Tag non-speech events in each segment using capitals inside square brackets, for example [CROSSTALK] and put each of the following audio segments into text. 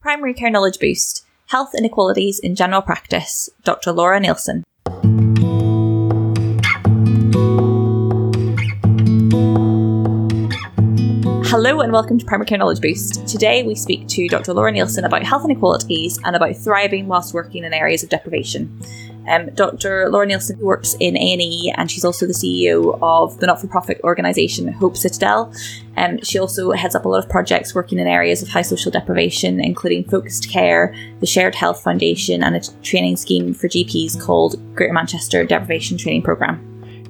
Primary Care Knowledge Boost Health Inequalities in General Practice, Dr. Laura Neilson. Hello and welcome to Primary Care Knowledge Boost. Today we speak to Dr. Laura Neilson about health inequalities and about thriving whilst working in areas of deprivation. Um, Dr. Laura Neilson works in A&E and she's also the CEO of the not-for-profit organisation Hope Citadel. Um, she also heads up a lot of projects working in areas of high social deprivation, including focused care, the Shared Health Foundation, and a training scheme for GPs called Greater Manchester Deprivation Training Programme.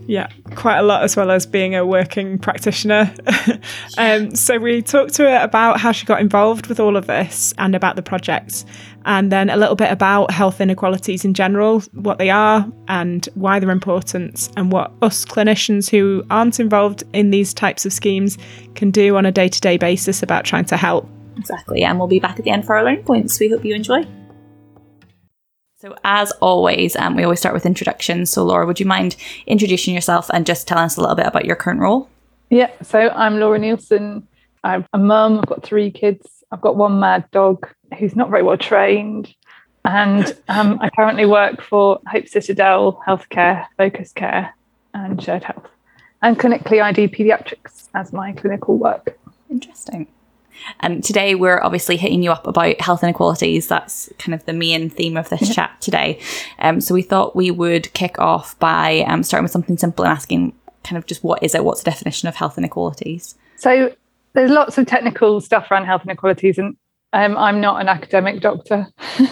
Yeah, quite a lot as well as being a working practitioner. [LAUGHS] um, so we talked to her about how she got involved with all of this and about the projects, and then a little bit about health inequalities in general, what they are and why they're important, and what us clinicians who aren't involved in these types of schemes can do on a day to day basis about trying to help. Exactly, and we'll be back at the end for our learning points. We hope you enjoy. So, as always, um, we always start with introductions. So, Laura, would you mind introducing yourself and just telling us a little bit about your current role? Yeah, so I'm Laura Neilson. I'm a mum, I've got three kids. I've got one mad dog who's not very well trained. And um, I currently work for Hope Citadel Healthcare, Focus Care, and Shared Health. And clinically, I do paediatrics as my clinical work. Interesting. And today we're obviously hitting you up about health inequalities. That's kind of the main theme of this chat today. Um, so we thought we would kick off by um, starting with something simple and asking kind of just what is it? What's the definition of health inequalities? So there's lots of technical stuff around health inequalities, and um, I'm not an academic doctor.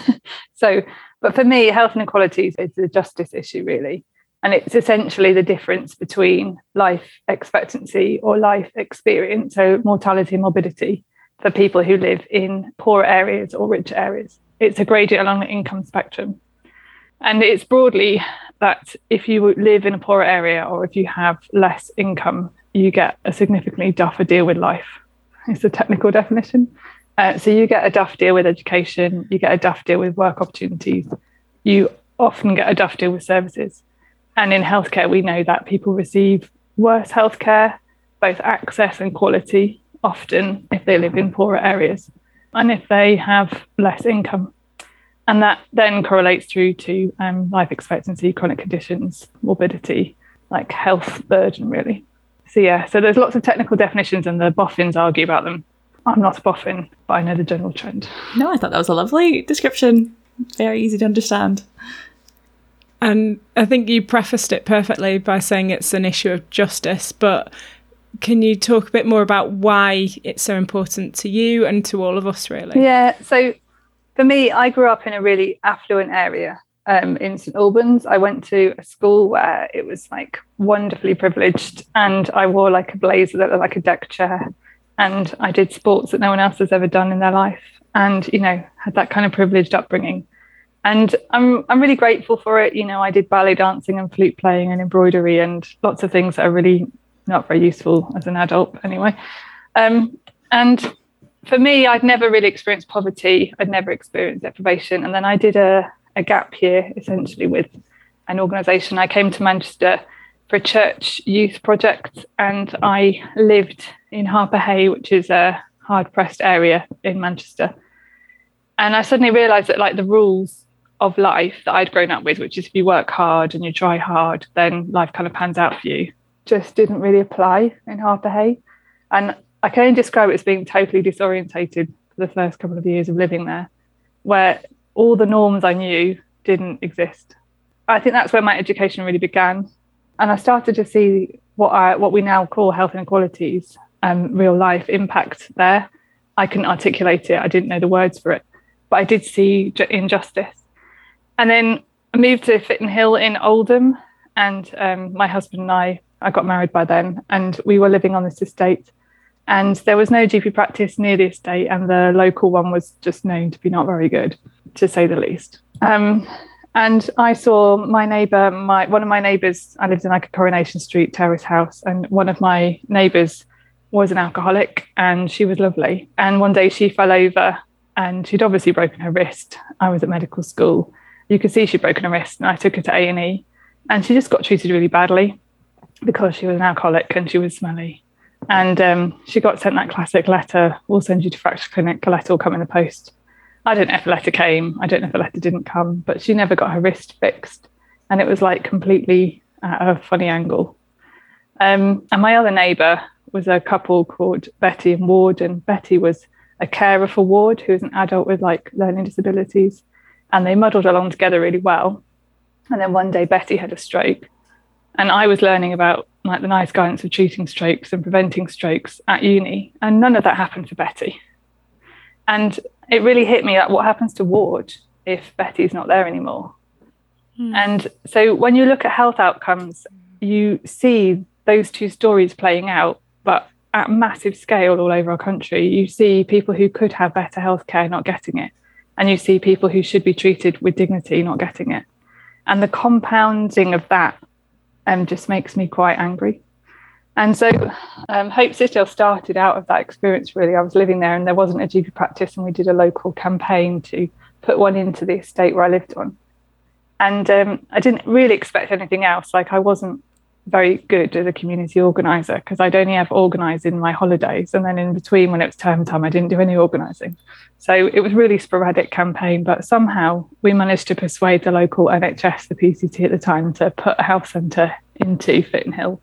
[LAUGHS] so, but for me, health inequalities is a justice issue, really. And it's essentially the difference between life expectancy or life experience, so mortality and morbidity, for people who live in poor areas or rich areas. It's a gradient along the income spectrum. And it's broadly that if you live in a poorer area or if you have less income, you get a significantly tougher deal with life. It's a technical definition. Uh, so you get a duff deal with education, you get a duff deal with work opportunities, you often get a duff deal with services. And in healthcare, we know that people receive worse healthcare, both access and quality, often if they live in poorer areas and if they have less income. And that then correlates through to um, life expectancy, chronic conditions, morbidity, like health burden, really. So, yeah, so there's lots of technical definitions, and the boffins argue about them. I'm not a boffin, but I know the general trend. No, I thought that was a lovely description. Very easy to understand. And I think you prefaced it perfectly by saying it's an issue of justice, but can you talk a bit more about why it's so important to you and to all of us, really? Yeah. So for me, I grew up in a really affluent area um, in St Albans. I went to a school where it was like wonderfully privileged, and I wore like a blazer that looked like a deck chair, and I did sports that no one else has ever done in their life, and you know had that kind of privileged upbringing. And I'm I'm really grateful for it. You know, I did ballet dancing and flute playing and embroidery and lots of things that are really not very useful as an adult anyway. Um, and for me, I'd never really experienced poverty. I'd never experienced deprivation. And then I did a, a gap year essentially with an organisation. I came to Manchester for a church youth project and I lived in Harpurhey, which is a hard pressed area in Manchester. And I suddenly realised that like the rules of life that I'd grown up with, which is if you work hard and you try hard, then life kind of pans out for you just didn't really apply in Harpurhey. And I can only describe it as being totally disorientated for the first couple of years of living there, where all the norms I knew didn't exist. I think that's where my education really began. And I started to see what I what we now call health inequalities, um, real life impact there. I couldn't articulate it. I didn't know the words for it, but I did see injustice. And then I moved to Fitton Hill in Oldham, and um, my husband and I I got married by then, and we were living on this estate. And there was no GP practice near the estate, and the local one was just known to be not very good, to say the least. Um, and I saw my neighbour, my one of my neighbours. I lived in like a Coronation Street terrace house, and one of my neighbours was an alcoholic, and she was lovely. And one day she fell over, and she'd obviously broken her wrist. I was at medical school. You could see she'd broken her wrist, and I took her to A and E, and she just got treated really badly because she was an alcoholic and she was smelly. And um, she got sent that classic letter, we'll send you to fracture clinic, a letter will come in the post. I don't know if a letter came, I don't know if a letter didn't come, but she never got her wrist fixed. And it was like completely at a funny angle. Um, and my other neighbour was a couple called Betty and Ward, and Betty was a carer for Ward, who is an adult with like learning disabilities, and they muddled along together really well. And then one day Betty had a stroke, and I was learning about like the NICE guidance of treating strokes and preventing strokes at uni, and none of that happened for Betty. And it really hit me that what happens to Ward if Betty's not there anymore. Mm. And so when you look at health outcomes, you see those two stories playing out, but at massive scale all over our country. You see people who could have better healthcare not getting it, and you see people who should be treated with dignity not getting it. And the compounding of that um, just makes me quite angry. And so um, Hope Citadel started out of that experience, really. I was living there and there wasn't a GP practice, and we did a local campaign to put one into the estate where I lived on. And um, I didn't really expect anything else. Like, I wasn't very good as a community organizer because I'd only ever organised in my holidays. And then in between, when it was term time, I didn't do any organising. So it was really sporadic campaign, but somehow we managed to persuade the local NHS, the PCT at the time, to put a health centre into Fitton Hill.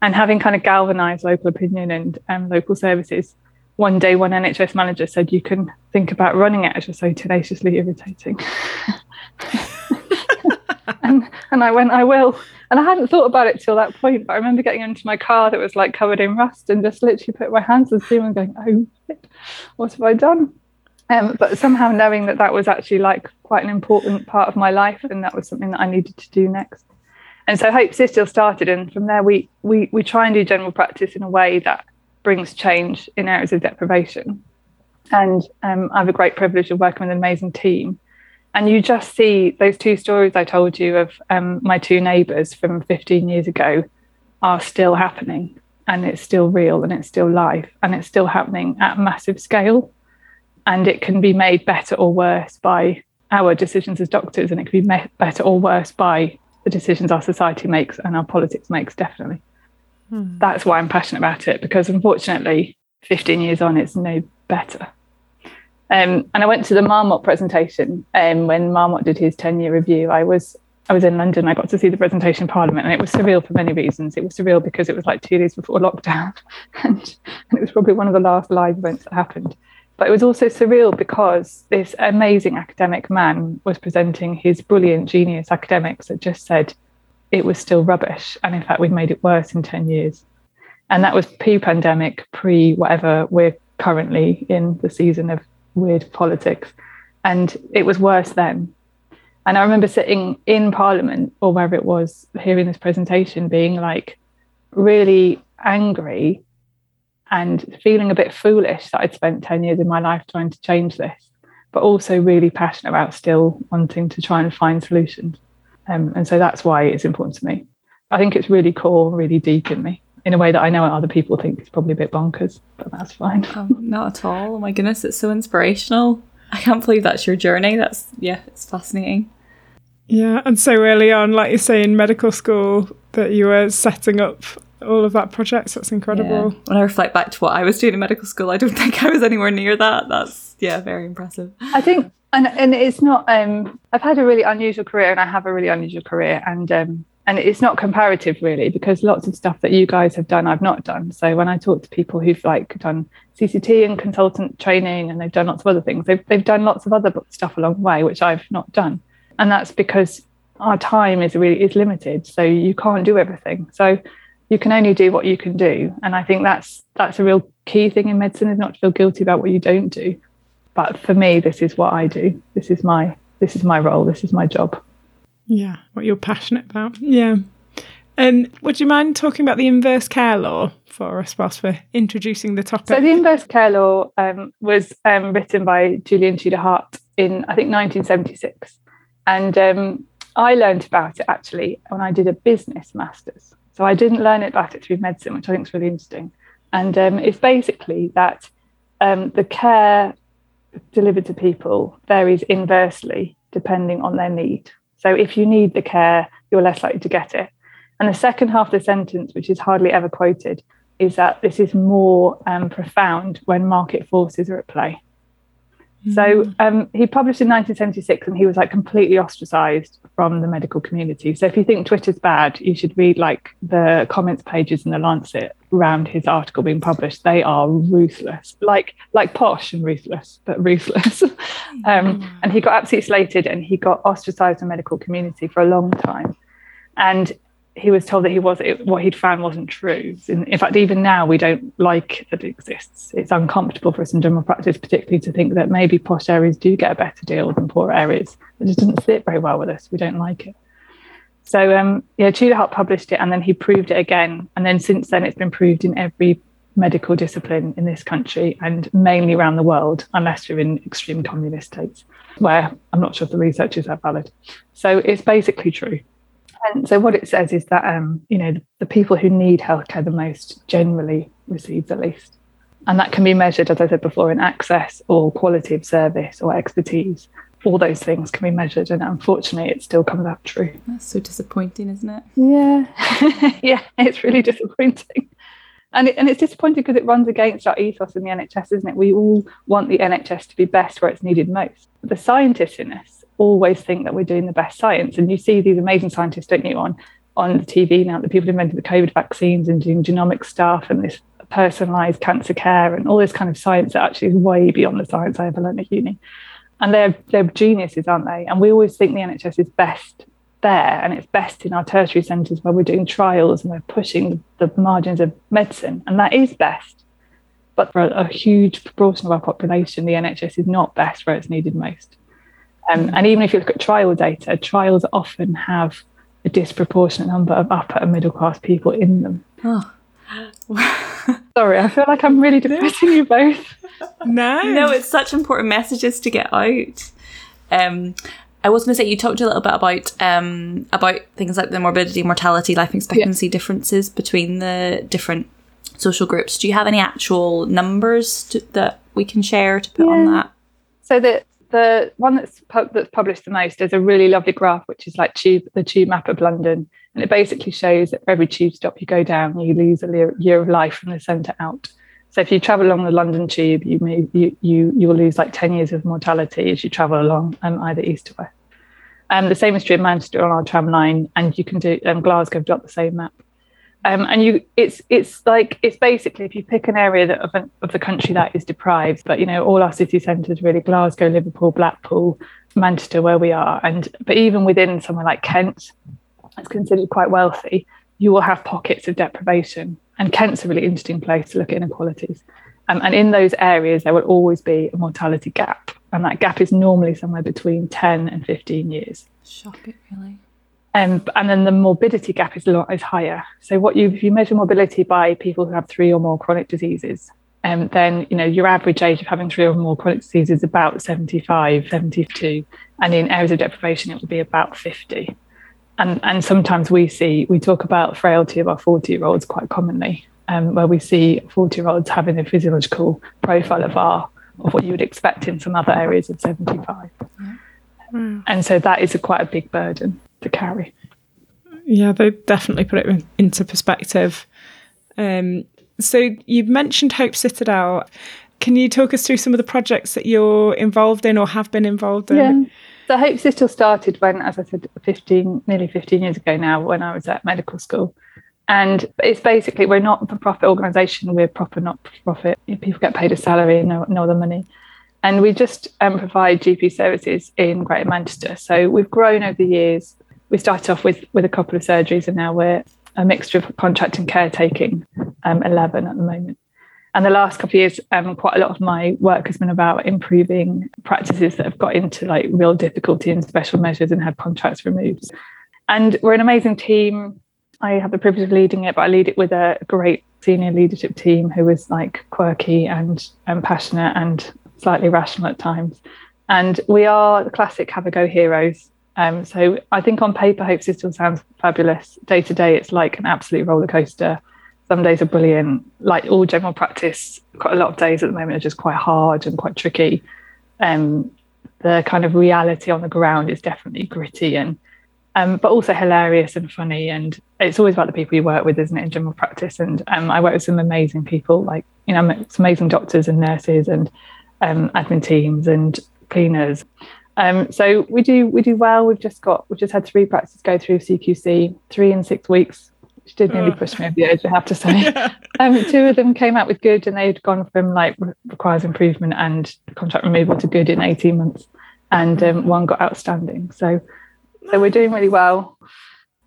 And having kind of galvanised local opinion and um, local services, one day one NHS manager said, You can think about running it. It's just so tenaciously irritating. [LAUGHS] and, and I went, I will. And I hadn't thought about it till that point, but I remember getting into my car that was like covered in rust and just literally put my hands on the steering and going, oh, shit, what have I done? Um, but somehow knowing that that was actually like quite an important part of my life and that was something that I needed to do next. And so Hope Citadel started, and from there we we we try and do general practice in a way that brings change in areas of deprivation. And um, I have a great privilege of working with an amazing team and you just see those two stories I told you of um, my two neighbours from 15 years ago are still happening and it's still real and it's still live and it's still happening at massive scale. And it can be made better or worse by our decisions as doctors, and it can be made better or worse by the decisions our society makes and our politics makes, definitely. Hmm. That's why I'm passionate about it because unfortunately, 15 years on, it's no better. Um, and I went to the Marmot presentation um, when Marmot did his 10 year review. I was I was in London. I got to see the presentation in Parliament, and it was surreal for many reasons. It was surreal because it was like two days before [LAUGHS] lockdown, and, and it was probably one of the last live events that happened. But it was also surreal because this amazing academic man was presenting his brilliant genius academics that just said it was still rubbish, and in fact we'd made it worse in 10 years. And that was pre-pandemic, pre whatever we're currently in the season of weird politics. And it was worse then. And I remember sitting in Parliament or wherever it was, hearing this presentation, being like really angry and feeling a bit foolish that I'd spent 10 years of my life trying to change this, but also really passionate about still wanting to try and find solutions. Um, and so that's why it's important to me. I think it's really core, really deep in me in a way that I know other people think is probably a bit bonkers, but that's fine. Oh, [LAUGHS] not at all. Oh my goodness, it's so inspirational. I can't believe that's your journey. That's yeah, it's fascinating. Yeah, and so early on, like you say in medical school, that you were setting up all of that projects. That's incredible. Yeah. When I reflect back to what I was doing in medical school, I don't [LAUGHS] think I was anywhere near that. That's yeah, very impressive. I think, and and it's not. Um, I've had a really unusual career, and I have a really unusual career, and um, and it's not comparative really because lots of stuff that you guys have done i've not done. So when i talk to people who've like done cct and consultant training and they've done lots of other things they've, they've done lots of other stuff along the way which i've not done. And that's because our time is really is limited so you can't do everything. So you can only do what you can do. And i think that's that's a real key thing in medicine is not to feel guilty about what you don't do. But for me this is what i do. This is my this is my role. This is my job yeah, what you're passionate about. Yeah. And would you mind talking about the inverse care law for us whilst we're introducing the topic? So the inverse care law um, was um, written by Julian Tudor Hart in I think 1976, and um, I learned about it actually when I did a business masters. So I didn't learn about it through medicine, which I think is really interesting. And um, it's basically that um, the care delivered to people varies inversely depending on their need. So if you need the care, you're less likely to get it. And the second half of the sentence, which is hardly ever quoted, is that this is more um, profound when market forces are at play. So um, he published in 1976 and he was like completely ostracized from the medical community. So if you think Twitter's bad, you should read like the comments pages in the Lancet around his article being published. They are ruthless, like like posh and ruthless, but ruthless. [LAUGHS] um, and he got absolutely slated and he got ostracized in the medical community for a long time. And he was told that he was it, what he'd found wasn't true. In, in, fact, even now we don't like that it exists. It's uncomfortable for us in general practice, particularly to think that maybe posh areas do get a better deal than poor areas. It just doesn't sit very well with us. We don't like it. So um, yeah, Tudor Hart published it, and then he proved it again, and then since then it's been proved in every medical discipline in this country and mainly around the world, unless you're in extreme communist states, where I'm not sure if the research is that valid. So it's basically true. And so what it says is that um, you know the, the people who need healthcare the most generally receive the least, and that can be measured, as I said before, in access or quality of service or expertise. All those things can be measured, and unfortunately, it still comes out true. That's so disappointing, isn't it? Yeah, [LAUGHS] yeah, it's really disappointing. And, it, and it's disappointing because it runs against our ethos in the NHS, isn't it? We all want the NHS to be best where it's needed most. The scientists in us always think that we're doing the best science. And you see these amazing scientists, don't you, on on the TV now, the people who invented the COVID vaccines and doing genomic stuff and this personalized cancer care and all this kind of science that actually is way beyond the science I ever learned at uni. And they're they're geniuses, aren't they? And we always think the NHS is best there and it's best in our tertiary centres where we're doing trials and we're pushing the margins of medicine. And that is best. But for a huge proportion of our population, the NHS is not best where it's needed most. Um, and even if you look at trial data, trials often have a disproportionate number of upper and middle class people in them. Oh. [LAUGHS] Sorry, I feel like I'm really depressing you both. [LAUGHS] No. No, it's such important messages to get out. Um, I was going to say you talked a little bit about um, about things like the morbidity, mortality, life expectancy yeah. differences between the different social groups. Do you have any actual numbers to, that we can share to put yeah. on that? So the the one that's pu- that's published the most is a really lovely graph, which is like tube the tube map of London, and it basically shows that for every tube stop you go down, you lose a year of life from the centre out. So if you travel along the London tube, you may, you you you will lose like ten years of mortality as you travel along um, either east or west. Um, the same is true in Manchester on our tram line, and you can do um, Glasgow have got the same map. Um, and you it's it's like it's basically if you pick an area that of, an, of the country that is deprived but you know all our city centres really glasgow liverpool blackpool manchester where we are and but even within somewhere like kent it's considered quite wealthy you will have pockets of deprivation. And kent's a really interesting place to look at inequalities. Um, and in those areas there will always be a mortality gap. And that gap is normally somewhere between 10 and 15 years. Shocking really um, and then the morbidity gap is, lot, is higher. So what you if you measure morbidity by people who have three or more chronic diseases, um, then you know your average age of having three or more chronic diseases is about 75, 72, and in areas of deprivation it would be about 50. And and sometimes we see we talk about frailty of our 40 year olds quite commonly, um, where we see 40 year olds having a physiological profile of our of what you would expect in some other areas of 75. Mm. And so that is a quite a big burden to carry. Yeah, they definitely put it into perspective. Um, so you've mentioned Hope Citadel. Can you talk us through some of the projects that you're involved in or have been involved in? Yeah. So Hope Citadel started when, as I said, 15, nearly 15 years ago now, when I was at medical school. And it's basically, we're not a profit organisation, we're proper not for profit. People get paid a salary, no, no other money. And we just um, provide GP services in Greater Manchester. So we've grown over the years we started off with with a couple of surgeries, and now we're a mixture of contract and caretaking, um, eleven at the moment. And the last couple of years, um, quite a lot of my work has been about improving practices that have got into like real difficulty and special measures and had contracts removed. And we're an amazing team. I have the privilege of leading it, but I lead it with a great senior leadership team who is like quirky and, and passionate and slightly rational at times. And we are the classic have a go heroes. Um, so I think on paper, Hope Citadel sounds fabulous. Day to day, it's like an absolute roller coaster. Some days are brilliant. Like all general practice, quite a lot of days at the moment are just quite hard and quite tricky. Um, the kind of reality on the ground is definitely gritty and um, but also hilarious and funny. And it's always about the people you work with, isn't it, in general practice? And um, I work with some amazing people, like you know, some amazing doctors and nurses and um, admin teams and cleaners. Um, so we do we do well. We've just got we've just had three practices go through CQC, three in six weeks, which did nearly push me over the edge. I have to say. [LAUGHS] Yeah. Um, two of them came out with good, and they'd gone from like requires improvement and contract removal to good in eighteen months, and um, one got outstanding. So so we're doing really well.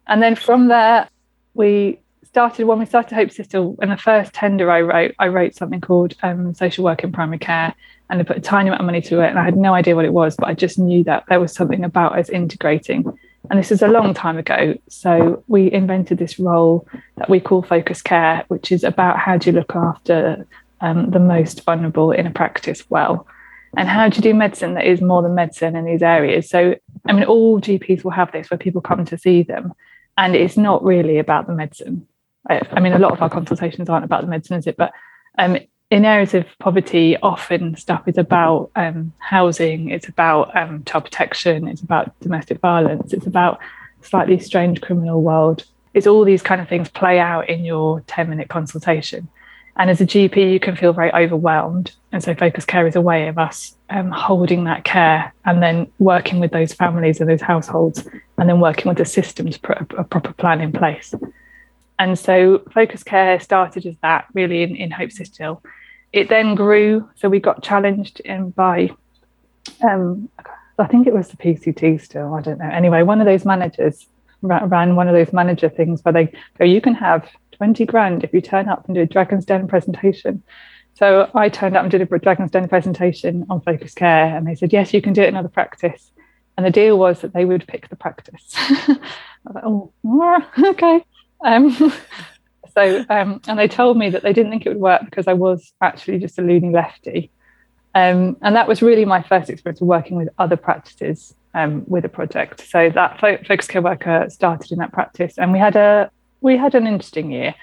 And then from there, we started when we started Hope Citadel. In the first tender I wrote, I wrote something called um, social work in primary care, and I put a tiny amount of money to it. And I had no idea what it was, but I just knew that there was something about us integrating. And this is a long time ago. So we invented this role that we call focus care, which is about how do you look after um, the most vulnerable in a practice well. And how do you do medicine that is more than medicine in these areas? So, I mean, all GPs will have this where people come to see them, and it's not really about the medicine. I, I mean, a lot of our consultations aren't about the medicine, is it? But um, in areas of poverty, often stuff is about um, housing, it's about um, child protection, it's about domestic violence, it's about slightly strange criminal world. It's all these kind of things play out in your 10 minute consultation. And as a GP, you can feel very overwhelmed. And so, focus care is a way of us um, holding that care and then working with those families and those households, and then working with the system to put a, a proper plan in place. And so, focus care started as that really in, in Hope Citadel it then grew. So we got challenged in by, um, I think it was the PCT still. I don't know. Anyway, one of those managers ran one of those manager things where they go, you can have 20 grand if you turn up and do a Dragon's Den presentation. So I turned up and did a Dragon's Den presentation on focus care, and they said, yes, you can do it in other practice. And the deal was that they would pick the practice. [LAUGHS] I was like, oh, [LAUGHS] okay. Um, [LAUGHS] So, um, and they told me that they didn't think it would work because I was actually just a loony lefty. Um, and that was really my first experience of working with other practices um, with a project. So that fo- focus care worker started in that practice, and we had a we had an interesting year.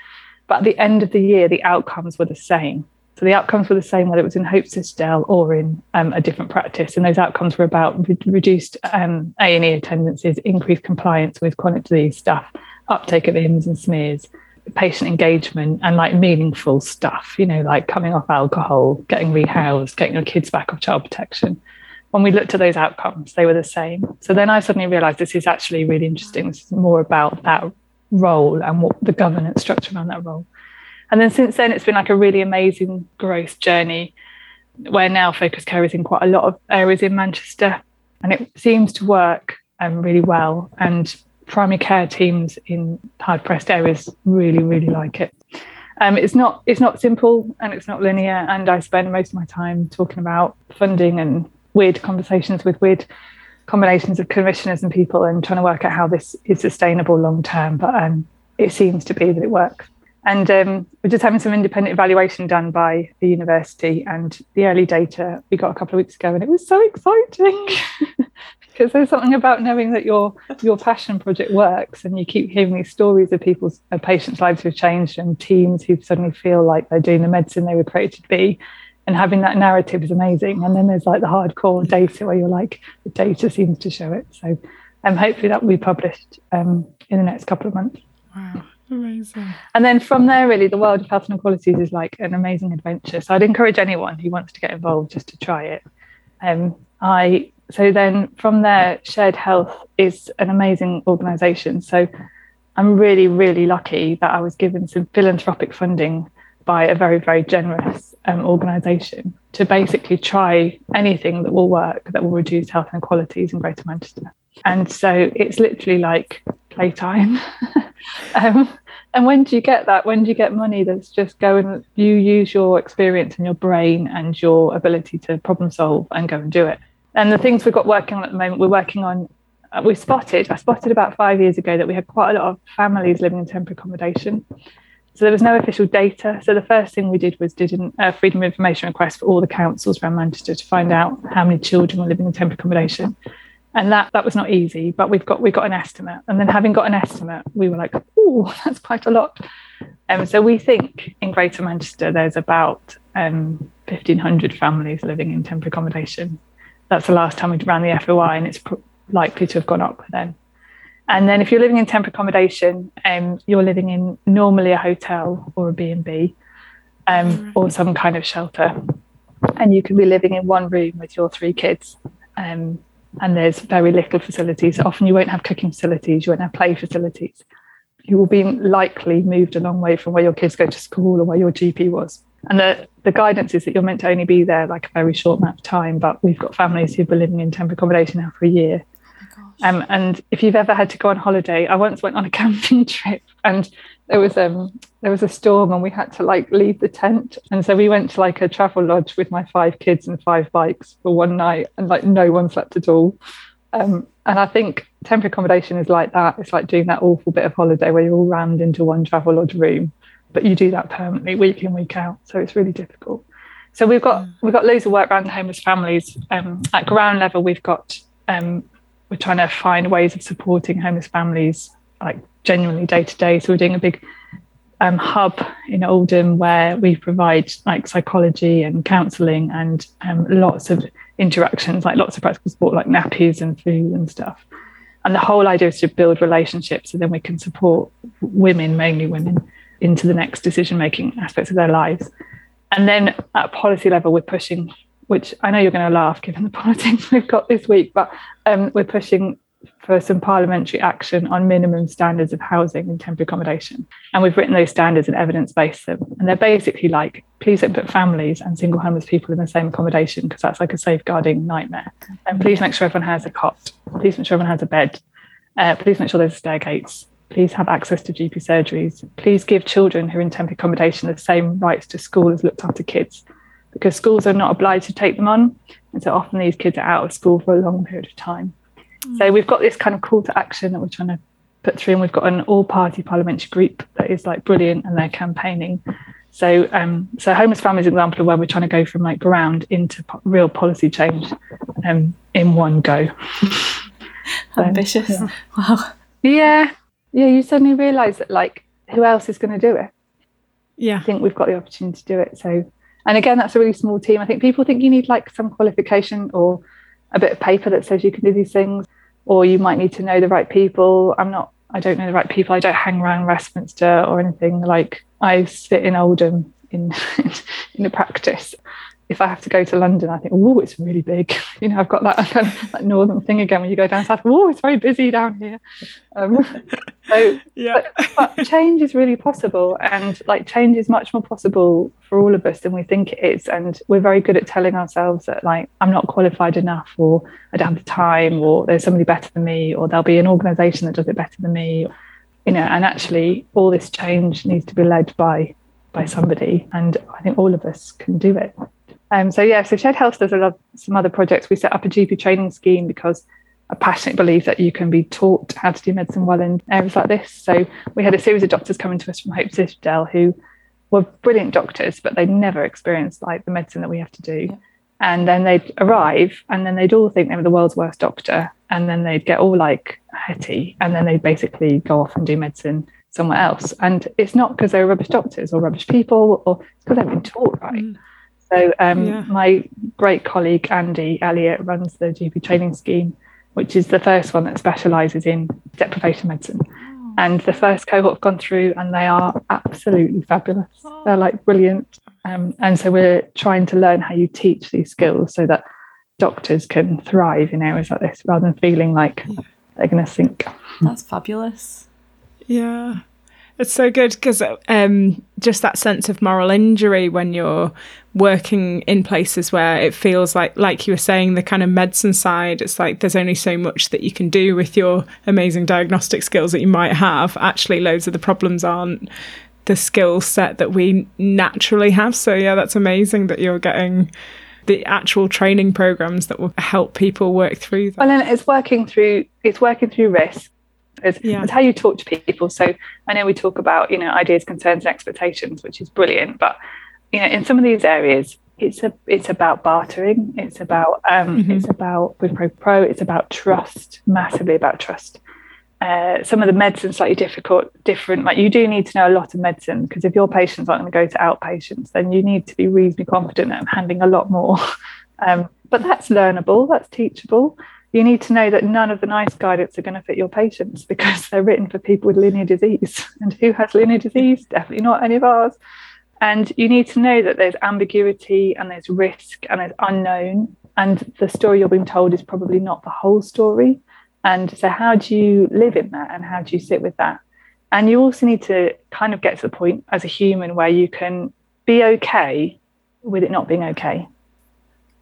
But at the end of the year, the outcomes were the same. So the outcomes were the same whether it was in Hope Citadel or in um, a different practice, and those outcomes were about re- reduced um, A and E attendances, increased compliance with chronic disease stuff, uptake of IMS and SMERS, patient engagement and like meaningful stuff, you know, like coming off alcohol, getting rehoused, getting your kids back off child protection. When we looked at those outcomes, they were the same. So then I suddenly realized this is actually really interesting. This is more about that role and what the governance structure around that role. And then since then, it's been like a really amazing growth journey where now Focus Care is in quite a lot of areas in Manchester and it seems to work um, really well. And primary care teams in hard pressed areas really, really like it. Um, it's not it's not simple and it's not linear, and I spend most of my time talking about funding and weird conversations with weird combinations of commissioners and people and trying to work out how this is sustainable long term. But um, it seems to be that it works. And um, we're just having some independent evaluation done by the university, and the early data we got a couple of weeks ago, and it was so exciting. [LAUGHS] because there's something about knowing that your your passion project works and you keep hearing these stories of people's of patients lives who've changed and teams who suddenly feel like they're doing the medicine they were created to be. And having that narrative is amazing. And then there's like the hardcore data where you're like the data seems to show it. So um, hopefully that will be published um, in the next couple of months. Wow amazing and then from there really the world of health inequalities is like an amazing adventure so i'd encourage anyone who wants to get involved just to try it um, i so then from there, Shared Health is an amazing organisation. So I'm really, really lucky that I was given some philanthropic funding by a very, very generous um, organisation to basically try anything that will work that will reduce health inequalities in Greater Manchester. And so it's literally like playtime. [LAUGHS] um, and when do you get that? When do you get money that's just going, you use your experience and your brain and your ability to problem solve and go and do it? And the things we've got working on at the moment, we're working on. Uh, we spotted, I spotted about five years ago that we had quite a lot of families living in temporary accommodation. So there was no official data. So the first thing we did was did a freedom of information request for all the councils around Manchester to find out how many children were living in temporary accommodation. And that that was not easy, but we've got we got an estimate. And then having got an estimate, we were like, oh, [LAUGHS] that's quite a lot. And um, so we think in Greater Manchester there's about um, 1,500 families living in temporary accommodation that's the last time we ran the FOI, and it's pr- likely to have gone up then. And then if you're living in temporary accommodation, um, you're living in normally a hotel or a B&B um, or some kind of shelter. and you can be living in one room with your three kids. Um, and there's very little facilities. Often you won't have cooking facilities, you won't have play facilities. You will be likely moved a long way from where your kids go to school or where your GP was. And the, the guidance is that you're meant to only be there like a very short amount of time, but we've got families who've been living in temporary accommodation now for a year. Um, and if you've ever had to go on holiday, I once went on a [LAUGHS] camping trip and there was um there was a storm and we had to like leave the tent. And so we went to like a travel lodge with my five kids and five bikes for one night and like no one slept at all. Um, and I think temporary accommodation is like that. It's like doing that awful bit of holiday where you're all rammed into one travel lodge room, but you do that permanently week in, week out. So it's really difficult. So we've got we've got loads of work around homeless families. Um, at ground level, we've got um, we're trying to find ways of supporting homeless families like genuinely day to day. So we're doing a big um, hub in Oldham where we provide like psychology and counselling and um, lots of interactions, like lots of practical support, like nappies and food and stuff. And the whole idea is to build relationships so then we can support women, mainly women, into the next decision making aspects of their lives. And then at policy level, we're pushing which I know you're going to laugh given the [LAUGHS] politics we've got this week, but um, we're pushing for some parliamentary action on minimum standards of housing and temporary accommodation. And we've written those standards and evidence based them. And they're basically like, please don't put families and single homeless people in the same accommodation because that's like a safeguarding nightmare. And please make sure everyone has a cot. Please make sure everyone has a bed. Uh, please make sure there's stair gates. Please have access to GP surgeries. Please give children who are in temporary accommodation the same rights to school as looked after kids because schools are not obliged to take them on. And so often these kids are out of school for a long period of time. Mm. So we've got this kind of call to action that we're trying to put through, and we've got an all party parliamentary group that is like brilliant and they're campaigning. So, um, so homeless families example of where we're trying to go from like ground into po- real policy change um, in one go. [LAUGHS] Ambitious. yeah. Wow. Yeah. Yeah. You suddenly realise that like who else is going to do it? Yeah. I think we've got the opportunity to do it. So and again, that's a really small team. I think people think you need like some qualification or a bit of paper that says you can do these things, or you might need to know the right people. I'm not, I don't know the right people. I don't hang around Westminster or anything. Like I sit in Oldham in [LAUGHS] in a practice if I have to go to London, I think, oh, it's really big. [LAUGHS] You know, I've got that kind [LAUGHS] of that northern thing again when you go down south. Oh, it's very busy down here. Um, [LAUGHS] so, yeah. but, but, change is really possible, and like change is much more possible for all of us than we think it is. And we're very good at telling ourselves that like I'm not qualified enough, or I don't have the time, or there's somebody better than me, or there'll be an organisation that does it better than me. You know, and actually, all this change needs to be led by by somebody, and I think all of us can do it. Um, so yeah, so Shared Health does a lot, some other projects. We set up a GP training scheme because I passionately believe that you can be taught how to do medicine well in areas like this. So we had a series of doctors coming to us from Hope Citadel who were brilliant doctors, but they'd never experienced like the medicine that we have to do. Yeah. And then they'd arrive and then they'd all think they were the world's worst doctor. And then they'd get all like hetty and then they'd basically go off and do medicine somewhere else. And it's not because they're rubbish doctors or rubbish people, or because they've been taught right. Mm. So um, yeah. my great colleague Andy Elliott runs the GP training scheme, which is the first one that specialises in deprivation medicine. Oh. And the first cohort have gone through, and they are absolutely fabulous. Oh. They're like brilliant. Um, and so we're trying to learn how you teach these skills so that doctors can thrive in areas like this rather than feeling like yeah. they're going to sink. That's fabulous. Yeah. It's so good because um, just that sense of moral injury when you're working in places where it feels like, like you were saying, the kind of medicine side, it's like there's only so much that you can do with your amazing diagnostic skills that you might have. Actually, loads of the problems aren't the skill set that we naturally have. So, yeah, that's amazing that you're getting the actual training programs that will help people work through that. Well, and it's working through it's working through risk it's, yeah. it's how you talk to people. So I know we talk about, you know, ideas, concerns, and expectations, which is brilliant. But you know, in some of these areas, it's a it's about bartering. It's about um, mm-hmm. it's about with pro pro. It's about trust, massively about trust. Uh, some of the medicine slightly difficult, different. Like you do need to know a lot of medicine because if your patients aren't going to go to outpatients, then you need to be reasonably confident at handling a lot more. [LAUGHS] um, but that's learnable. That's teachable you need to know that none of the NICE guidance are going to fit your patients [LAUGHS] because they're written for people with linear disease. [LAUGHS] And who has linear disease? Definitely not any of ours. And you need to know that there's ambiguity and there's risk and there's unknown. And the story you're being told is probably not the whole story. And so, how do you live in that and how do you sit with that? And you also need to kind of get to the point as a human where you can be okay with it not being okay.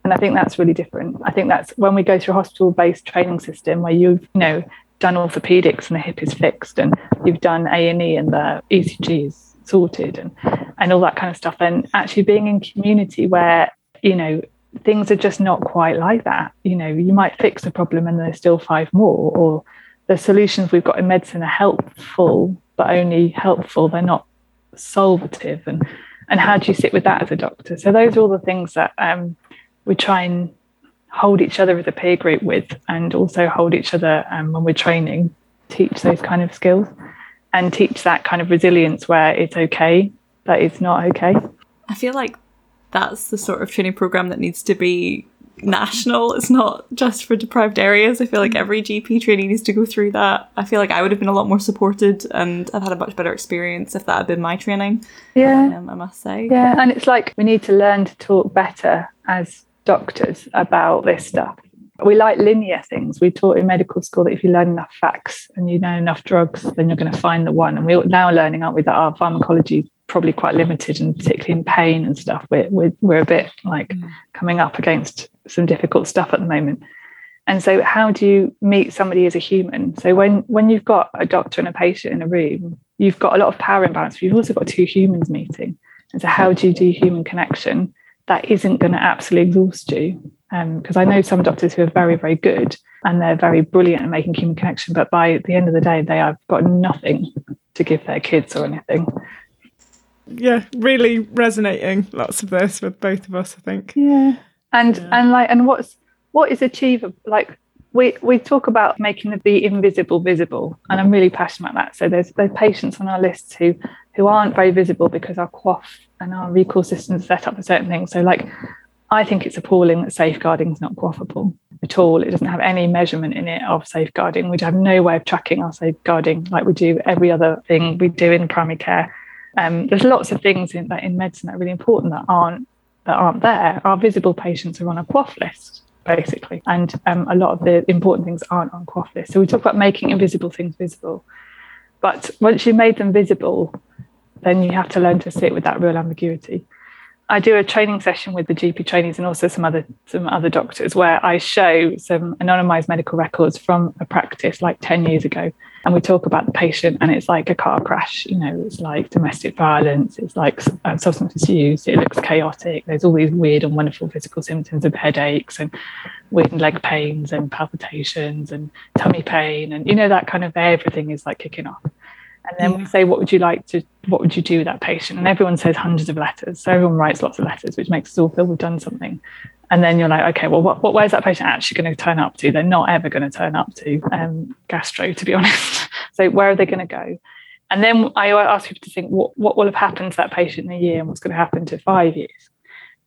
And I think that's really different. I think that's when we go through a hospital based training system where you've, you know, done orthopedics and the hip is fixed and you've done A&E and the ECG is sorted and, and all that kind of stuff. And actually being in community where, you know, things are just not quite like that. You know, you might fix a problem and there's still five more, or the solutions we've got in medicine are helpful, but only helpful. They're not solvative. And and how do you sit with that as a doctor? So those are all the things that um, we try and hold each other as a peer group with, and also hold each other um, when we're training, teach those kind of skills, and teach that kind of resilience where it's okay but it's not okay. I feel like that's the sort of training program that needs to be national. It's not just for deprived areas. I feel like every GP training needs to go through that. I feel like I would have been a lot more supported and I've had a much better experience if that had been my training. Yeah. Um, I must say. Yeah. And it's like we need to learn to talk better as doctors about this stuff. We like linear things. We taught in medical school that if you learn enough facts and you know enough drugs, then you're going to find the one. And we're now learning, aren't we, that our pharmacology is probably quite limited and particularly in pain and stuff we're, we're, we're a bit like mm. coming up against some difficult stuff at the moment and so how do you meet somebody as a human so when when you've got a doctor and a patient in a room you've got a lot of power imbalance but you've also got two humans meeting and so how do you do human connection that isn't going to absolutely exhaust you because um, I know some doctors who are very, very good and they're very brilliant at making human connection, but by the end of the day, they have got nothing to give their kids or anything yeah, really resonating lots of this with both of us, I think. Yeah. And yeah. and like and what's what is achievable like we we talk about making the, the invisible visible and I'm really passionate about that. So there's there's patients on our lists who who aren't very visible because our QOF and our recall systems set up for certain things. So like I think it's appalling that safeguarding is not QOFable at all. It doesn't have any measurement in it of safeguarding. We have no way of tracking our safeguarding like we do every other thing we do in primary care um, there's lots of things in, in medicine that are really important that aren't that aren't there. Our visible patients are on a QOF list, basically, and um, a lot of the important things aren't on QOF list. So we talk about making invisible things visible, but once you've made them visible, then you have to learn to sit with that real ambiguity. I do a training session with the GP trainees and also some other some other doctors where I show some anonymized medical records from a practice like 10 years ago and we talk about the patient and it's like a car crash you know it's like domestic violence it's like um, substance it looks chaotic there's all these weird and wonderful physical symptoms of headaches and weird leg pains and palpitations and tummy pain and you know that kind of everything is like kicking off and then yeah. we say what would you like to what would you do with that patient? And everyone says hundreds of letters. So everyone writes lots of letters which makes us all feel we've done something. And then you're like okay well what, what where's that patient actually going to turn up to? They're not ever going to turn up to um, gastro to be [LAUGHS] honest. So where are they going to go? And then i ask people to think what, what will have happened to that patient in a year and what's going to happen to five years?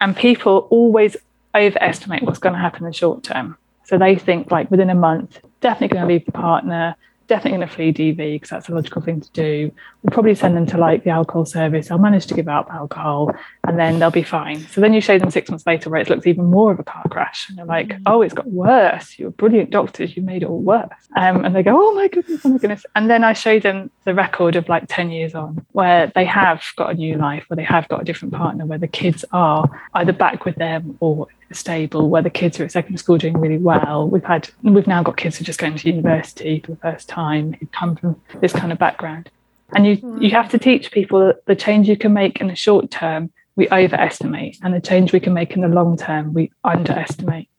And people always overestimate what's going to happen in the short term. So they think like within a month definitely going to leave the partner definitely going to flee DV because that's a logical thing to do. We'll probably send them to like the alcohol service. They'll manage to give up alcohol and then they'll be fine. So then you show them six months later where it looks even more of a car crash. And they're like, mm. oh, it's got worse. You're brilliant doctors. You made it all worse. Um, and they go, oh my goodness, oh my goodness. And then I show them the record of like 10 years on where they have got a new life, where they have got a different partner, where the kids are either back with them or stable where the kids are at secondary school doing really well we've had we've now got kids who are just going to university for the first time who come from this kind of background and you you have to teach people that the change you can make in the short term we overestimate and the change we can make in the long term we underestimate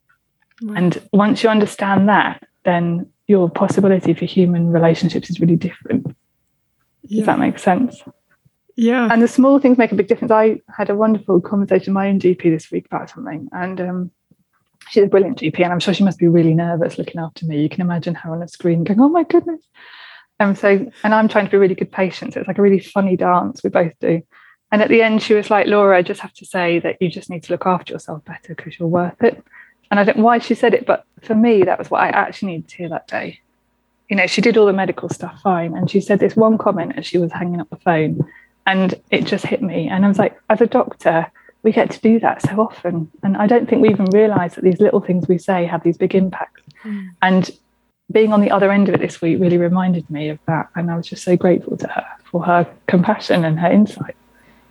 and once you understand that then your possibility for human relationships is really different yeah. does that make sense yeah. And the small things make a big difference. I had a wonderful conversation with my own GP this week about something. And um, she's a brilliant GP. And I'm sure she must be really nervous looking after me. You can imagine her on a screen going, oh my goodness. And so, and I'm trying to be really good patient. So it's like a really funny dance we both do. And at the end, she was like, Laura, I just have to say that you just need to look after yourself better because you're worth it. And I don't know why she said it, but for me, that was what I actually needed to hear that day. You know, she did all the medical stuff fine. And she said this one comment as she was hanging up the phone And it just hit me. And I was like, as a doctor, we get to do that so often. And I don't think we even realize that these little things we say have these big impacts. Mm. And being on the other end of it this week really reminded me of that. And I was just so grateful to her for her compassion and her insight.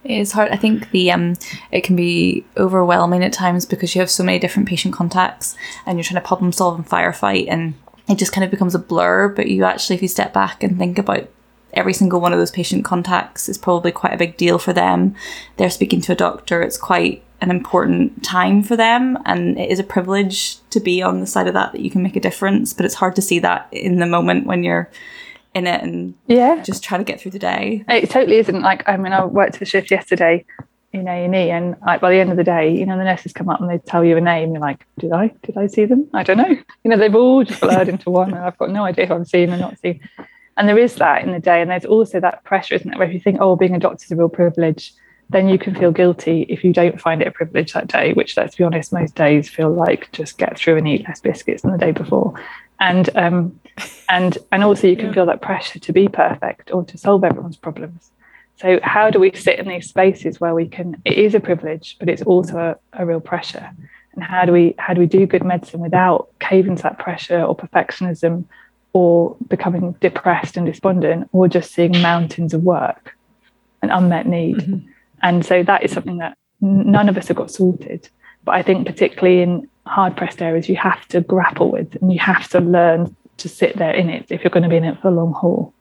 It is hard. I think the um, it can be overwhelming at times because you have so many different patient contacts and you're trying to problem solve and firefight, and it just kind of becomes a blur. But you actually, if you step back and think about every single one of those patient contacts, is probably quite a big deal for them. They're speaking to a doctor. It's quite an important time for them, and it is a privilege to be on the side of that that you can make a difference. But it's hard to see that in the moment when you're in it and yeah, just trying to get through the day. It totally isn't like I mean I worked a shift yesterday in A and E, and like by the end of the day, you know, the nurses come up and they tell you a name. You're like, did I? Did I see them? I don't know. You know, they've all just blurred into one, and I've got no idea who I'm seeing or not seeing. And there is that in the day, and there's also that pressure, isn't it? Where if you think, oh, being a doctor is a real privilege, then you can feel guilty if you don't find it a privilege that day. Which, let's be honest, most days feel like just get through and eat less biscuits than the day before and um, and and also you can yeah. feel that pressure to be perfect or to solve everyone's problems so how do we sit in these spaces where we can it is a privilege but it's also a, a real pressure and how do we how do we do good medicine without caving to that pressure or perfectionism or becoming depressed and despondent or just seeing mountains of work and unmet need mm-hmm. and so that is something that none of us have got sorted but i think particularly in hard pressed areas you have to grapple with and you have to learn to sit there in it if you're going to be in it for the long haul.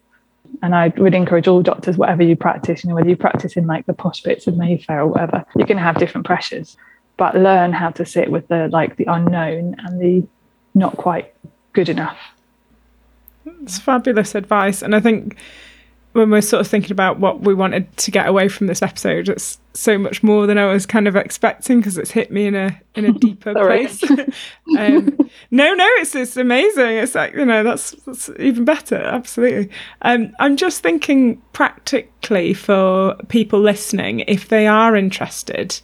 And I would encourage all doctors, whatever you practice, you know, whether you practice in like the posh bits of Mayfair or whatever, you're going to have different pressures, but learn how to sit with the like the unknown and the not quite good enough. It's fabulous advice. And I think when we're sort of thinking about what we wanted to get away from this episode, it's so much more than I was kind of expecting because it's hit me in a in a [LAUGHS] deeper place. [LAUGHS] um, no, no, it's it's amazing. It's like you know that's, that's even better. Absolutely. Um, I'm just thinking practically for people listening, if they are interested,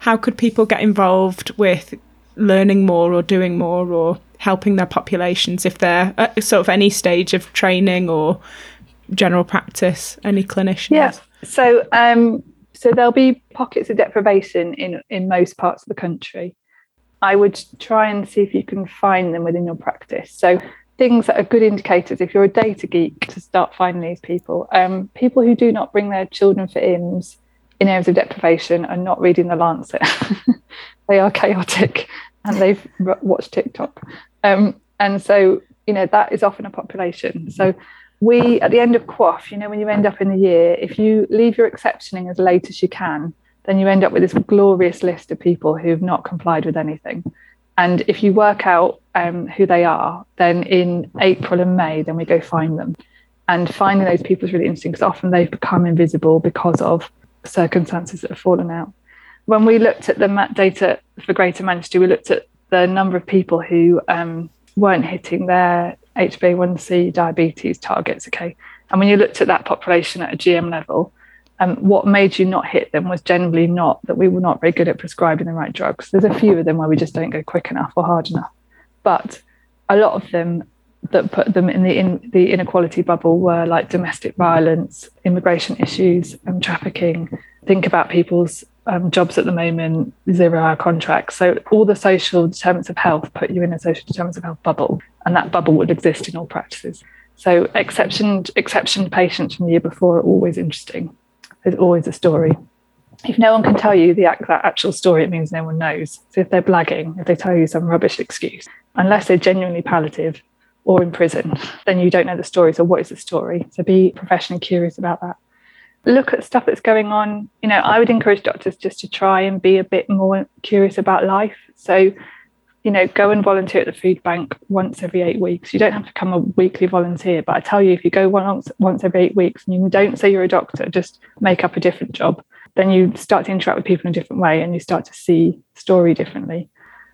how could people get involved with learning more or doing more or helping their populations if they're at sort of any stage of training or general practice? Any clinicians? Yeah. So, um, so there'll be pockets of deprivation in in most parts of the country. I would try and see if you can find them within your practice. So things that are good indicators if you're a data geek to start finding these people. Um, people who do not bring their children for IMS in areas of deprivation are not reading the Lancet. [LAUGHS] they are chaotic and they've watched TikTok. Um, and so, you know, that is often a population. So we at the end of QOF, you know, when you end up in the year, if you leave your exceptioning as late as you can, then you end up with this glorious list of people who've not complied with anything. And if you work out um, who they are, then in April and May, then we go find them. And finding those people is really interesting because often they've become invisible because of circumstances that have fallen out. When we looked at the data for Greater Manchester, we looked at the number of people who um, weren't hitting their HbA1c diabetes targets. Okay. And when you looked at that population at a GM level, um, what made you not hit them was generally not that we were not very good at prescribing the right drugs. There's a few of them where we just don't go quick enough or hard enough. But a lot of them that put them in the in the inequality bubble were like domestic violence, immigration issues, and trafficking. Think about people's um, jobs at the moment, zero hour contracts. So all the social determinants of health put you in a social determinants of health bubble, and that bubble would exist in all practices. So exception exception patients from the year before are always interesting. There's always a story. If no one can tell you the that actual story, it means no one knows. So if they're blagging, if they tell you some rubbish excuse, unless they're genuinely palliative or in prison, then you don't know the story. So what is the story? So be professionally curious about that look at stuff that's going on. You know, I would encourage doctors just to try and be a bit more curious about life. So, you know, go and volunteer at the food bank once every eight weeks. You don't have to become a weekly volunteer, but I tell you, if you go once once every eight weeks and you don't say you're a doctor, just make up a different job, then you start to interact with people in a different way, and you start to see story differently,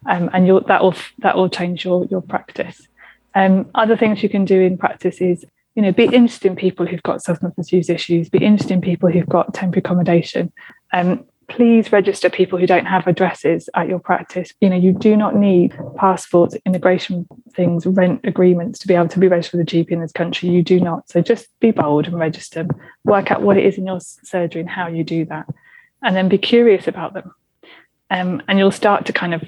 um, and that will that will change your your practice. Um, other things you can do in practice is you know, be interested in people who've got substance misuse issues, be interested in people who've got temporary accommodation. Um, please register people who don't have addresses at your practice. You know, you do not need passports, immigration things, rent agreements to be able to be registered with a GP in this country. You do not. So just be bold and register, work out what it is in your surgery and how you do that, and then be curious about them. Um, and you'll start to kind of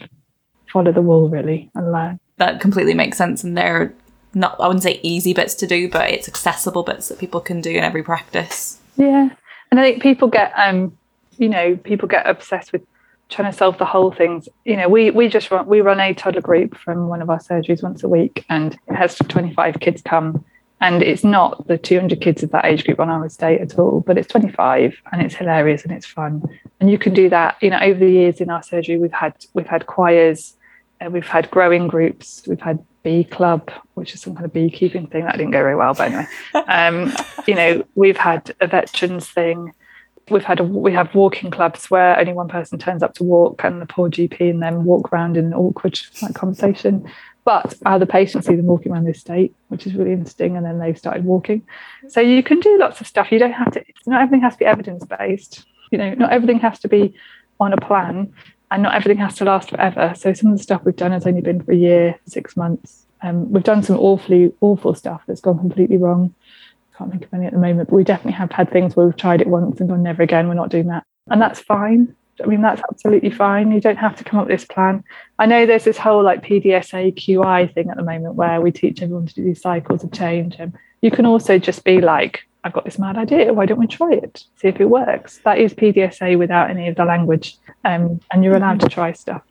follow the wall really and learn. That completely makes sense. And they're not, I wouldn't say easy bits to do, but it's accessible bits that people can do in every practice. Yeah. And I think people get, um, you know, people get obsessed with trying to solve the whole things. You know, we we just run we run a toddler group from one of our surgeries once a week, and it has 25 kids come. And it's not the 200 kids of that age group on our estate at all, but it's 25 and it's hilarious and it's fun. And you can do that. You know, over the years in our surgery, we've had we've had choirs, uh, we've had growing groups, we've had bee club, which is some kind of beekeeping thing that didn't go very well, but anyway, um, you know, we've had a veterans thing we've had a, we have walking clubs where only one person turns up to walk and the poor GP and then walk around in an awkward like conversation. But other patients see them walking around the estate, which is really interesting, and then they've started walking. So you can do lots of stuff. You don't have to. Not everything has to be evidence based. You know, not everything has to be on a plan, and not everything has to last forever. So some of the stuff we've done has only been for a year, six months. Um, we've done some awfully awful stuff that's gone completely wrong can't think of any at the moment, but we definitely have had things where we've tried it once and gone never again. We're not doing that, and that's fine. I mean, that's absolutely fine. You don't have to come up with this plan. I know there's this whole like PDSA QI thing at the moment where we teach everyone to do these cycles of change, and you can also just be like, I've got this mad idea. Why don't we try it? See if it works. That is PDSA without any of the language, um, and you're allowed to try stuff.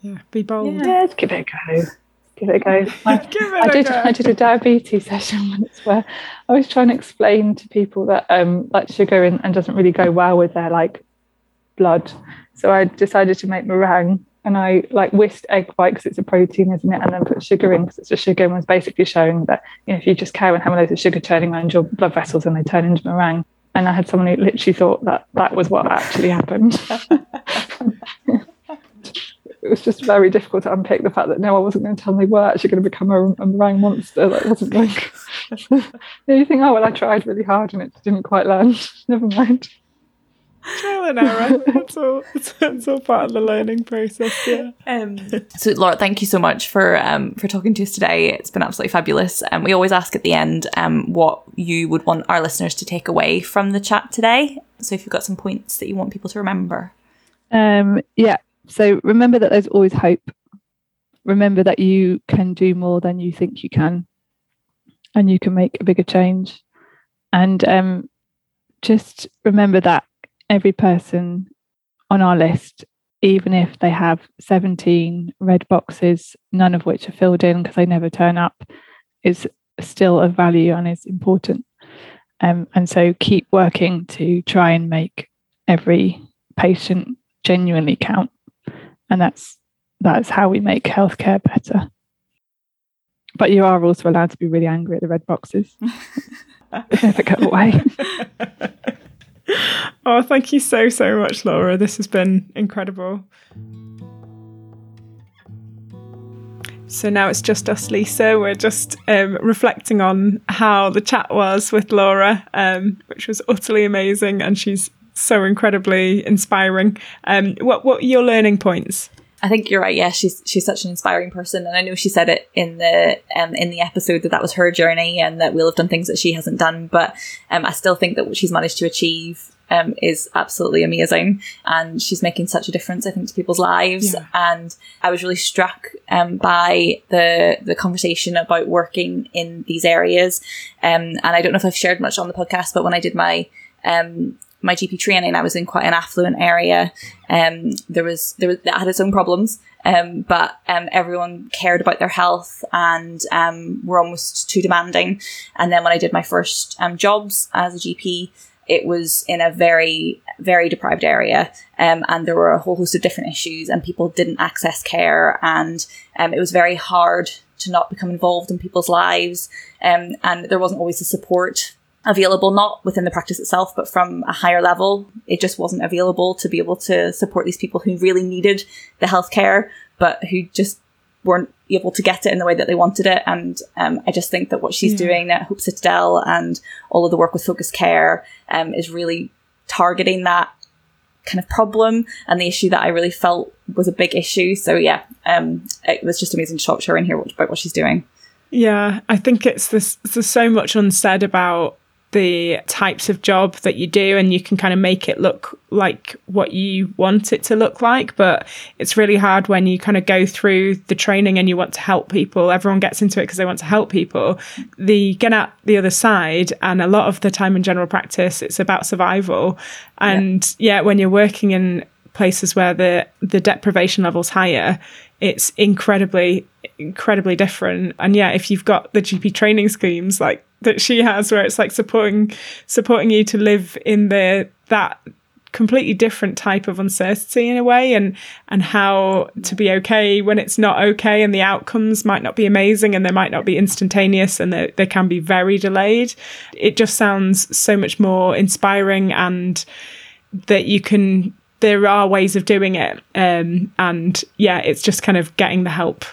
Yeah, be bold. Yeah, give it a go give it a go. [LAUGHS] I, I did. Go. I did a diabetes [LAUGHS] session once where I was trying to explain to people that um, like sugar and, and doesn't really go well with their like blood. So I decided to make meringue and I like whisked egg white because it's a protein, isn't it? And then put sugar in because it's a sugar and was basically showing that you know if you just carry on having loads of sugar turning around your blood vessels and they turn into meringue. And I had someone who literally thought that that was what actually happened. [LAUGHS] it was just very difficult to unpick the fact that no, I wasn't going to tell them they were actually going to become a, a meringue monster. That wasn't like [LAUGHS] you think, oh well, I tried really hard and it didn't quite land. [LAUGHS] Never mind. Trial and error. [LAUGHS] That's all. [LAUGHS] It's, all part of the learning process. Yeah. Um, [LAUGHS] so, Laura, thank you so much for um, for talking to us today. It's been absolutely fabulous. And um, we always ask at the end um, what you would want our listeners to take away from the chat today. So, if you've got some points that you want people to remember. Um, yeah, so remember that there's always hope. Remember that you can do more than you think you can, and you can make a bigger change. And um, just remember that every person on our list, even if they have 17 red boxes, none of which are filled in because they never turn up, is still of value and is important. Um, and so keep working to try and make every patient genuinely count and that's that's how we make healthcare better. But you are also allowed to be really angry at the red boxes. [LAUGHS] never go away. [LAUGHS] [LAUGHS] oh, thank you so so much, Laura. This has been incredible. So now it's just us, Lisa. We're just um, reflecting on how the chat was with Laura, um, which was utterly amazing, and she's so incredibly inspiring. Um, what what are your learning points? I think you're right. Yeah, she's she's such an inspiring person, and I know she said it in the um, in the episode that that was her journey, and that we'll have done things that she hasn't done. But um, I still think that what she's managed to achieve um, is absolutely amazing, and she's making such a difference. I think to people's lives, yeah. and I was really struck um, by the the conversation about working in these areas. Um, and I don't know if I've shared much on the podcast, but when I did my um, my GP training, I was in quite an affluent area. Um, there was there was that had its own problems, um, but um, everyone cared about their health and um, were almost too demanding. And then when I did my first um, jobs as a GP, it was in a very very deprived area, um, and there were a whole host of different issues, and people didn't access care, and um, it was very hard to not become involved in people's lives, um, and there wasn't always the support available, not within the practice itself, but from a higher level. It just wasn't available to be able to support these people who really needed the healthcare, but who just weren't able to get it in the way that they wanted it. And um, I just think that what she's yeah. doing at Hope Citadel and all of the work with Focused Care um, is really targeting that kind of problem and the issue that I really felt was a big issue. So yeah, um, it was just amazing to talk to her and hear what, about what she's doing. Yeah, I think it's this. There's so much unsaid about the types of job that you do and you can kind of make it look like what you want it to look like. But it's really hard when you kind of go through the training and you want to help people. Everyone gets into it because they want to help people. The get out the other side and a lot of the time in general practice it's about survival. And yeah, yeah when you're working in places where the the deprivation level's higher it's incredibly incredibly different. And yeah if you've got the gp training schemes like that she has where it's like supporting supporting you to live in the that completely different type of uncertainty in a way and and how to be okay when it's not okay and the outcomes might not be amazing and they might not be instantaneous and they, they can be very delayed. It just sounds so much more inspiring and that you can there are ways of doing it um, and yeah it's just kind of getting the help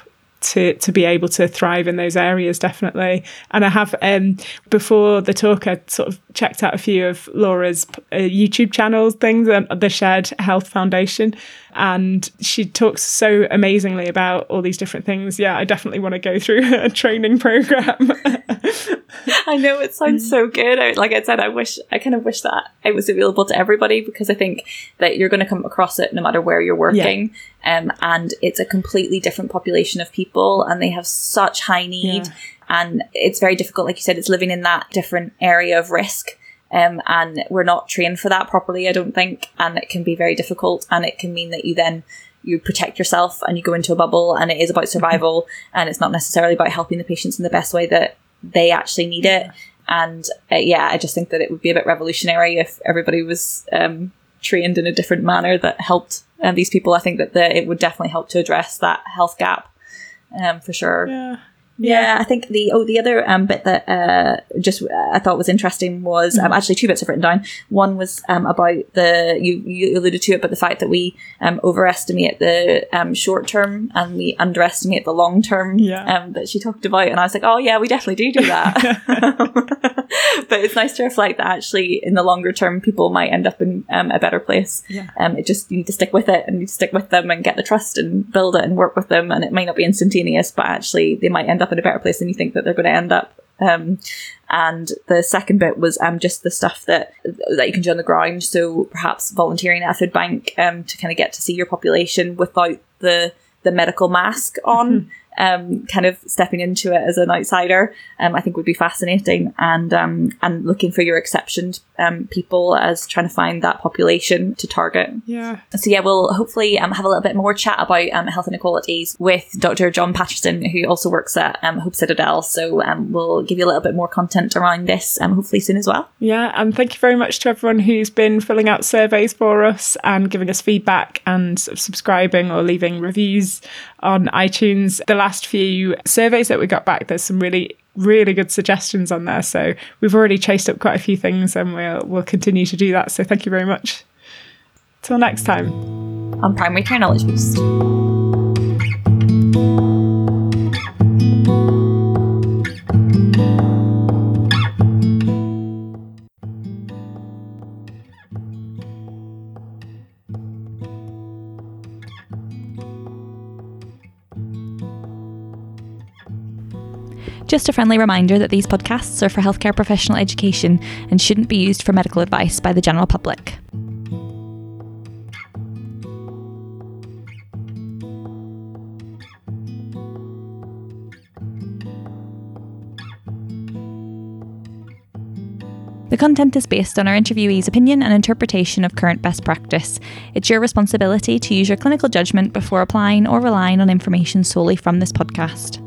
to to be able to thrive in those areas definitely. And i have um before the talk i sort of checked out a few of laura's uh, youtube channels things and the shared health foundation. And she talks so amazingly about all these different things. Yeah i definitely want to go through [LAUGHS] a training program [LAUGHS] [LAUGHS] I know it sounds so good. I, like I said, I wish I kind of wish that it was available to everybody because I think that you're going to come across it no matter where you're working, yeah. um, and it's a completely different population of people, and they have such high need, yeah. and it's very difficult. Like you said, it's living in that different area of risk. Um, and we're not trained for that properly, I don't think, and it can be very difficult, and it can mean that you then you protect yourself and you go into a bubble and it is about survival and it's not necessarily about helping the patients in the best way that they actually need it. And uh, yeah, I just think that it would be a bit revolutionary if everybody was um, trained in a different manner that helped uh, these people. I think that the, it would definitely help to address that health gap um, for sure. Yeah. Yeah, I think the oh the other um, bit that uh, just uh, I thought was interesting was um, mm-hmm. actually two bits I've written down. One was um, about the you you alluded to it, but the fact that we um, overestimate the um, short term and we underestimate the long term yeah. um, that she talked about, and I was like, oh yeah, we definitely do do that. [LAUGHS] [LAUGHS] but it's nice to reflect that actually in the longer term, people might end up in um, a better place. Yeah. Um, it just you need to stick with it and you stick with them and get the trust and build it and work with them, and it might not be instantaneous, but actually they might end up in a better place than you think that they're going to end up. Um, and the second bit was um, just the stuff that that you can do on the ground. So perhaps volunteering at a food bank um, to kind of get to see your population without the the medical mask on. Mm-hmm um, kind of stepping into it as an outsider, um, I think would be fascinating. And um, and looking for your exceptioned um, people as trying to find that population to target. Yeah. So yeah, we'll hopefully um, have a little bit more chat about um, health inequalities with Dr. John Patterson, who also works at Hope Citadel. So we'll give you a little bit more content around this, hopefully soon as well. Yeah, and thank you very much to everyone who's been filling out surveys for us and giving us feedback and subscribing or leaving reviews on iTunes. The last few surveys that we got back, there's some really really good suggestions on there. So we've already chased up quite a few things and we'll we'll continue to do that. So thank you very much. Till next time. On Primary Care Knowledge Boost. Just a friendly reminder that these podcasts are for healthcare professional education and shouldn't be used for medical advice by the general public. The content is based on our interviewee's opinion and interpretation of current best practice. It's your responsibility to use your clinical judgment before applying or relying on information solely from this podcast.